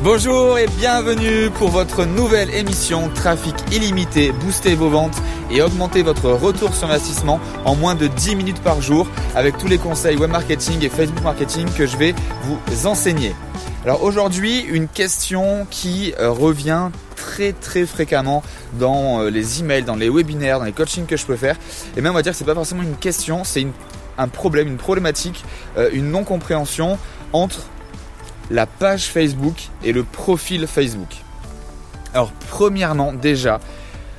Bonjour et bienvenue pour votre nouvelle émission Trafic illimité, booster vos ventes et augmenter votre retour sur investissement en moins de 10 minutes par jour avec tous les conseils web marketing et Facebook marketing que je vais vous enseigner. Alors aujourd'hui, une question qui euh, revient très très fréquemment dans euh, les emails, dans les webinaires, dans les coachings que je peux faire. Et même on va dire que c'est pas forcément une question, c'est un problème, une problématique, euh, une non-compréhension entre la page Facebook et le profil Facebook. Alors premièrement déjà,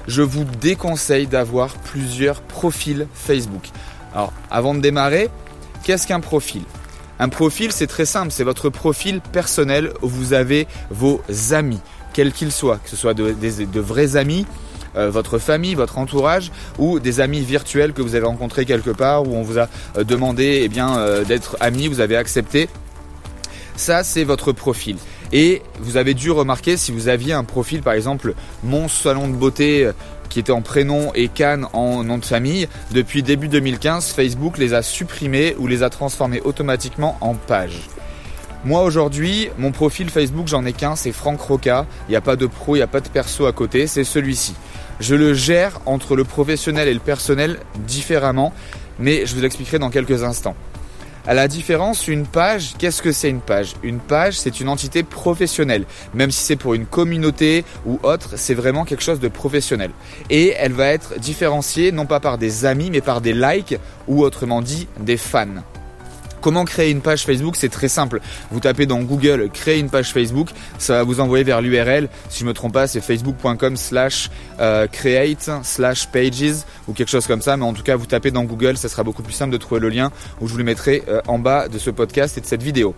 je vous déconseille d'avoir plusieurs profils Facebook. Alors avant de démarrer, qu'est-ce qu'un profil? Un profil c'est très simple, c'est votre profil personnel où vous avez vos amis, quels qu'ils soient, que ce soit de, vrais amis, euh, votre famille, votre entourage ou des amis virtuels que vous avez rencontrés quelque part où on vous a euh, demandé eh euh, d'être amis, vous avez accepté. Ça, c'est votre profil. Et vous avez dû remarquer si vous aviez un profil, par exemple, mon salon de beauté euh, qui était en prénom et Cannes en nom de famille, depuis début 2015, Facebook les a supprimés ou les a transformés automatiquement en page. Moi aujourd'hui, mon profil Facebook, j'en ai qu'un, c'est Franck Roca. Il n'y a pas de pro, il n'y a pas de perso à côté, c'est celui-ci. Je le gère entre le professionnel et le personnel différemment, mais je vous expliquerai dans quelques instants. À la différence, une page, qu'est-ce que c'est une page? Une page, c'est une entité professionnelle. Même si c'est pour une communauté ou autre, c'est vraiment quelque chose de professionnel. Et elle va être différenciée non pas par des amis, mais par des likes ou autrement dit des fans. Comment créer une page Facebook C'est très simple. Vous tapez dans Google créer une page Facebook, ça va vous envoyer vers l'URL. Si je me trompe pas, c'est facebook.com slash euh, create slash pages ou quelque chose comme ça. Mais en tout cas, vous tapez dans Google, ça sera beaucoup plus simple de trouver le lien où je vous le mettrai euh, en bas de ce podcast et de cette vidéo.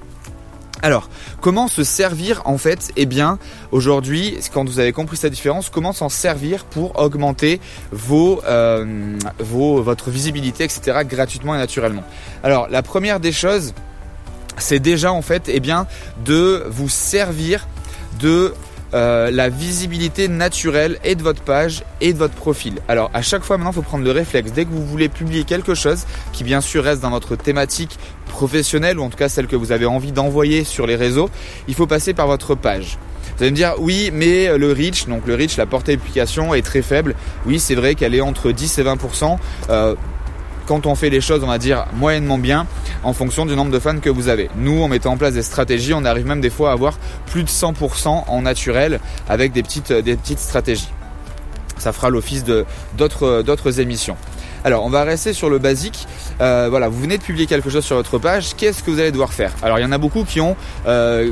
Alors, comment se servir en fait Eh bien, aujourd'hui, quand vous avez compris cette différence, comment s'en servir pour augmenter vos, euh, vos, votre visibilité, etc. gratuitement et naturellement? Alors, la première des choses, c'est déjà en fait, eh bien, de vous servir de euh, la visibilité naturelle et de votre page et de votre profil. Alors à chaque fois maintenant il faut prendre le réflexe. Dès que vous voulez publier quelque chose qui bien sûr reste dans votre thématique professionnelle ou en tout cas celle que vous avez envie d'envoyer sur les réseaux, il faut passer par votre page. Vous allez me dire oui mais le reach, donc le reach, la portée d'application est très faible. Oui c'est vrai qu'elle est entre 10 et 20% quand on fait les choses, on va dire, moyennement bien en fonction du nombre de fans que vous avez. Nous, en mettant en place des stratégies, on arrive même des fois à avoir plus de 100% en naturel avec des petites, des petites stratégies. Ça fera l'office de d'autres, d'autres émissions. Alors, on va rester sur le basique. Euh, voilà, vous venez de publier quelque chose sur votre page. Qu'est-ce que vous allez devoir faire? Alors, il y en a beaucoup qui ont euh, euh,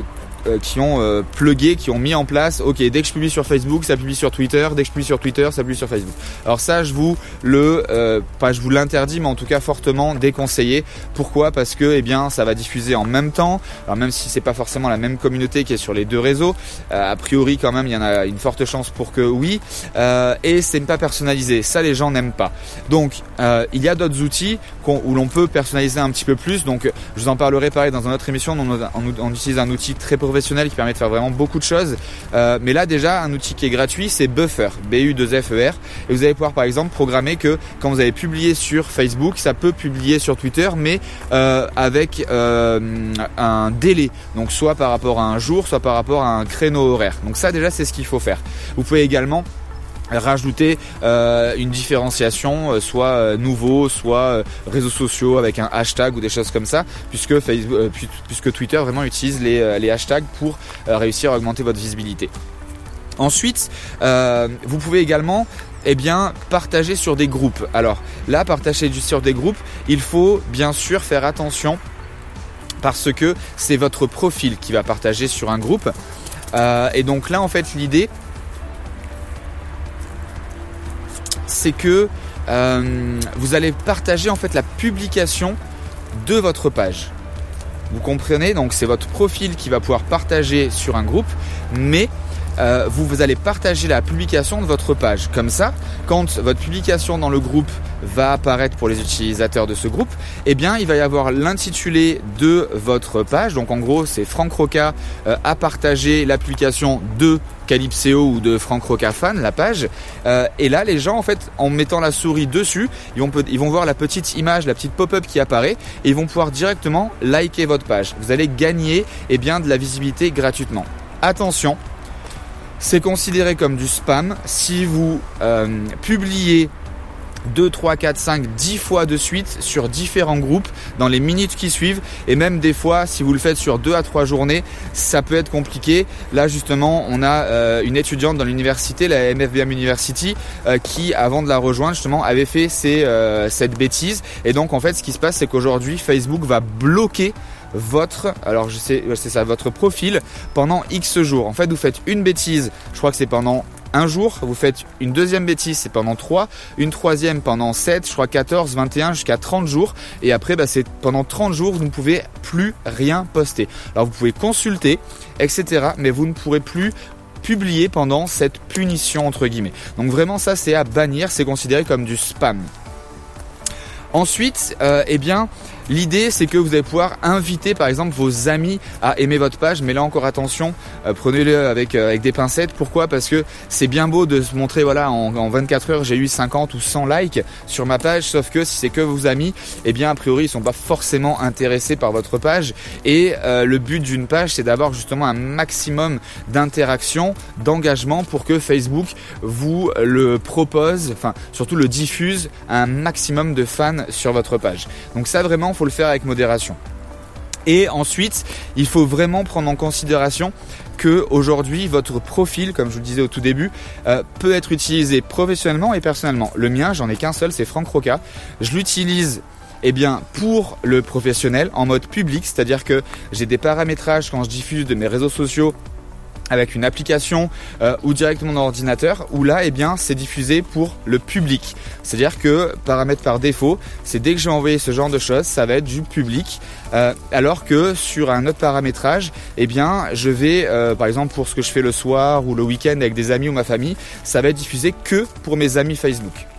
qui ont euh, plugué, qui ont mis en place, ok, dès que je publie sur Facebook, ça publie sur Twitter, dès que je publie sur Twitter, ça publie sur Facebook. Alors ça, je vous le, euh, pas je vous l'interdis, mais en tout cas fortement déconseillé. Pourquoi? Parce que, eh bien, ça va diffuser en même temps. Alors même si c'est pas forcément la même communauté qui est sur les deux réseaux, a priori quand même, il y en a une forte chance pour que oui. et c'est pas personnalisé. Ça, les gens n'aiment pas. Donc, il y a d'autres outils où l'on peut personnaliser un petit peu plus. Donc, je vous en parlerai pareil dans une autre émission. On, on utilise un outil très professionnel qui permet de faire vraiment beaucoup de choses. Euh, mais là déjà un outil qui est gratuit c'est Buffer, B-U-2-F-E-R. Et vous allez pouvoir par exemple programmer que quand vous avez publié sur Facebook, ça peut publier sur Twitter, mais euh, avec euh, un délai. Donc soit par rapport à un jour, soit par rapport à un créneau horaire. Donc ça déjà c'est ce qu'il faut faire. Vous pouvez également rajouter euh, une différenciation, euh, soit euh, nouveau, soit réseaux sociaux avec un hashtag ou des choses comme ça, puisque Facebook, puisque Twitter vraiment utilise les, hashtags pour réussir à augmenter votre visibilité. Ensuite, vous pouvez également eh bien, partager sur des groupes. Alors là, partager sur des groupes, il faut bien sûr faire attention parce que c'est votre profil qui va partager sur un groupe. et donc là, en fait, l'idée, c'est que euh, vous allez partager en fait la publication de votre page. Vous comprenez? Donc c'est votre profil qui va pouvoir partager sur un groupe, mais euh, vous, vous allez partager la publication de votre page. Comme ça, quand votre publication dans le groupe va apparaître pour les utilisateurs de ce groupe, eh bien, il va y avoir l'intitulé de votre page. Donc, en gros, c'est Franck Roca euh, a partagé l'application de Calypseo ou de Franck Roca fan, la page. Euh, et là, les gens, en fait, en mettant la souris dessus, ils vont, ils vont voir la petite image, la petite pop-up qui apparaît et ils vont pouvoir directement liker votre page. Vous allez gagner, eh bien, de la visibilité gratuitement. attention, c'est considéré comme du spam. Si vous euh, publiez 2, 3, 4, 5, 10 fois de suite sur différents groupes dans les minutes qui suivent et même des fois si vous le faites sur 2 à 3 journées ça peut être compliqué. Là justement on a euh, une étudiante dans l'université la MFBM University euh, qui avant de la rejoindre justement avait fait cette bêtise. Et donc en fait ce qui se passe c'est qu'aujourd'hui Facebook va bloquer votre, alors je sais, c'est ça, votre profil pendant X jours. En fait, vous faites une bêtise, je crois que c'est pendant un jour, vous faites une deuxième bêtise, c'est pendant 3, une troisième pendant 7, je crois 14, 21, jusqu'à 30 jours. Et après, bah, c'est pendant 30 jours, vous ne pouvez plus rien poster. Alors vous pouvez consulter, etc. Mais vous ne pourrez plus publier pendant cette punition entre guillemets. Donc vraiment ça c'est à bannir, c'est considéré comme du spam. Ensuite, euh, eh bien, L'idée, c'est que vous allez pouvoir inviter par exemple vos amis à aimer votre page, mais là encore attention, euh, prenez-le avec, euh, avec des pincettes. Pourquoi? Parce que c'est bien beau de se montrer, voilà, en, en 24 heures, j'ai eu 50 ou 100 likes sur ma page, sauf que si c'est que vos amis, eh bien a priori ils sont pas forcément intéressés par votre page. Et euh, le but d'une page, c'est d'avoir justement un maximum d'interaction, d'engagement pour que Facebook vous le propose, enfin surtout le diffuse à un maximum de fans sur votre page. Donc ça vraiment faut le faire avec modération. Et ensuite, il faut vraiment prendre en considération que aujourd'hui votre profil, comme je vous le disais au tout début, euh, peut être utilisé professionnellement et personnellement. Le mien, j'en ai qu'un seul, c'est Franck Roca. Je l'utilise eh bien, pour le professionnel en mode public, c'est-à-dire que j'ai des paramétrages quand je diffuse de mes réseaux sociaux avec une application euh, ou directement dans l'ordinateur où là eh bien c'est diffusé pour le public. C'est-à-dire que paramètre par défaut, c'est dès que j'ai envoyé ce genre de choses, ça va être du public. Euh, alors que sur un autre paramétrage, eh bien je vais euh, par exemple pour ce que je fais le soir ou le week-end avec des amis ou ma famille, ça va être diffusé que pour mes amis Facebook.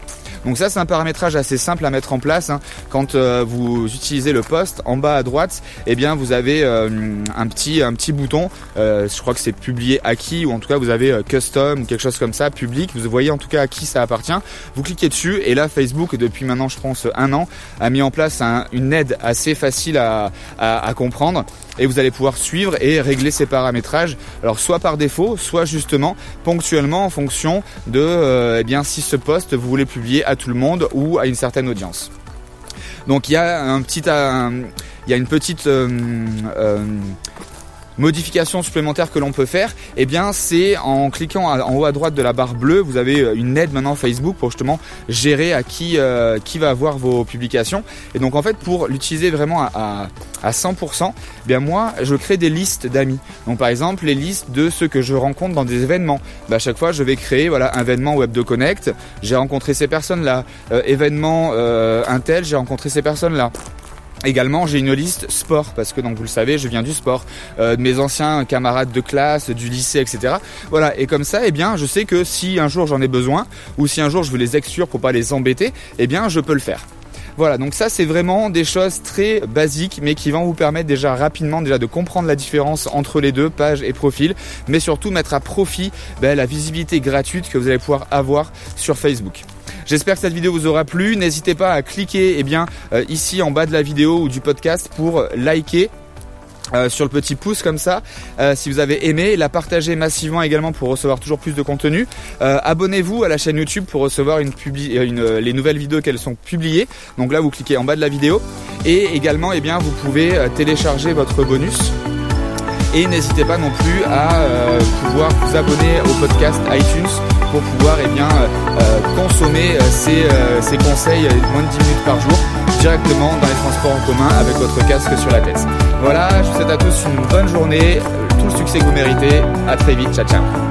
Donc ça c'est un paramétrage assez simple à mettre en place. Hein. Quand euh, vous utilisez le poste, en bas à droite, eh bien vous avez euh, un petit un petit bouton. Euh, je crois que c'est publié à qui ou en tout cas vous avez custom ou quelque chose comme ça, public. Vous voyez en tout cas à qui ça appartient. Vous cliquez dessus et là Facebook depuis maintenant je pense un an a mis en place une aide assez facile à, à comprendre et vous allez pouvoir suivre et régler ces paramétrages. Alors soit par défaut, soit justement ponctuellement en fonction de eh bien si ce poste vous voulez publier à tout le monde ou à une certaine audience. Donc il y a un petit, il y a une petite euh, euh, modification supplémentaire que l'on peut faire, eh bien c'est en cliquant en haut à droite de la barre bleue, vous avez euh, une aide maintenant Facebook pour justement gérer à qui euh, qui va avoir vos publications. Et donc en fait pour l'utiliser vraiment à, à, 100%, eh bien moi je crée des listes d'amis. Donc par exemple les listes de ceux que je rencontre dans des événements. Bah, à chaque fois je vais créer voilà un événement web de connect, j'ai rencontré ces personnes là, euh, événement Intel, j'ai rencontré ces personnes là. Également, j'ai une liste sport parce que donc vous le savez, je viens du sport, euh, de mes anciens camarades de classe, du lycée, etc. Voilà, et comme ça, eh bien, je sais que si un jour j'en ai besoin ou si un jour je veux les exclure pour pas les embêter, eh bien, je peux le faire. Voilà, donc ça c'est vraiment des choses très basiques mais qui vont vous permettre déjà rapidement déjà de comprendre la différence entre les deux, page et profil, mais surtout mettre à profit ben, la visibilité gratuite que vous allez pouvoir avoir sur Facebook. J'espère que cette vidéo vous aura plu. N'hésitez pas à cliquer eh bien, euh, ici en bas de la vidéo ou du podcast pour liker euh, sur le petit pouce comme ça euh, si vous avez aimé. La partager massivement également pour recevoir toujours plus de contenu. Abonnez-vous à la chaîne YouTube pour recevoir les nouvelles vidéos qu'elles sont publiées. Donc là vous cliquez en bas de la vidéo. Et également eh bien vous pouvez télécharger votre bonus et n'hésitez pas non plus à pouvoir vous abonner au podcast iTunes pour pouvoir eh bien, euh, euh, consommer euh, ces, ces conseils moins de 10 minutes par jour directement dans les transports en commun avec votre casque sur la tête. Voilà, je vous souhaite à tous une bonne journée, tout le succès que vous méritez. À très vite, ciao ciao.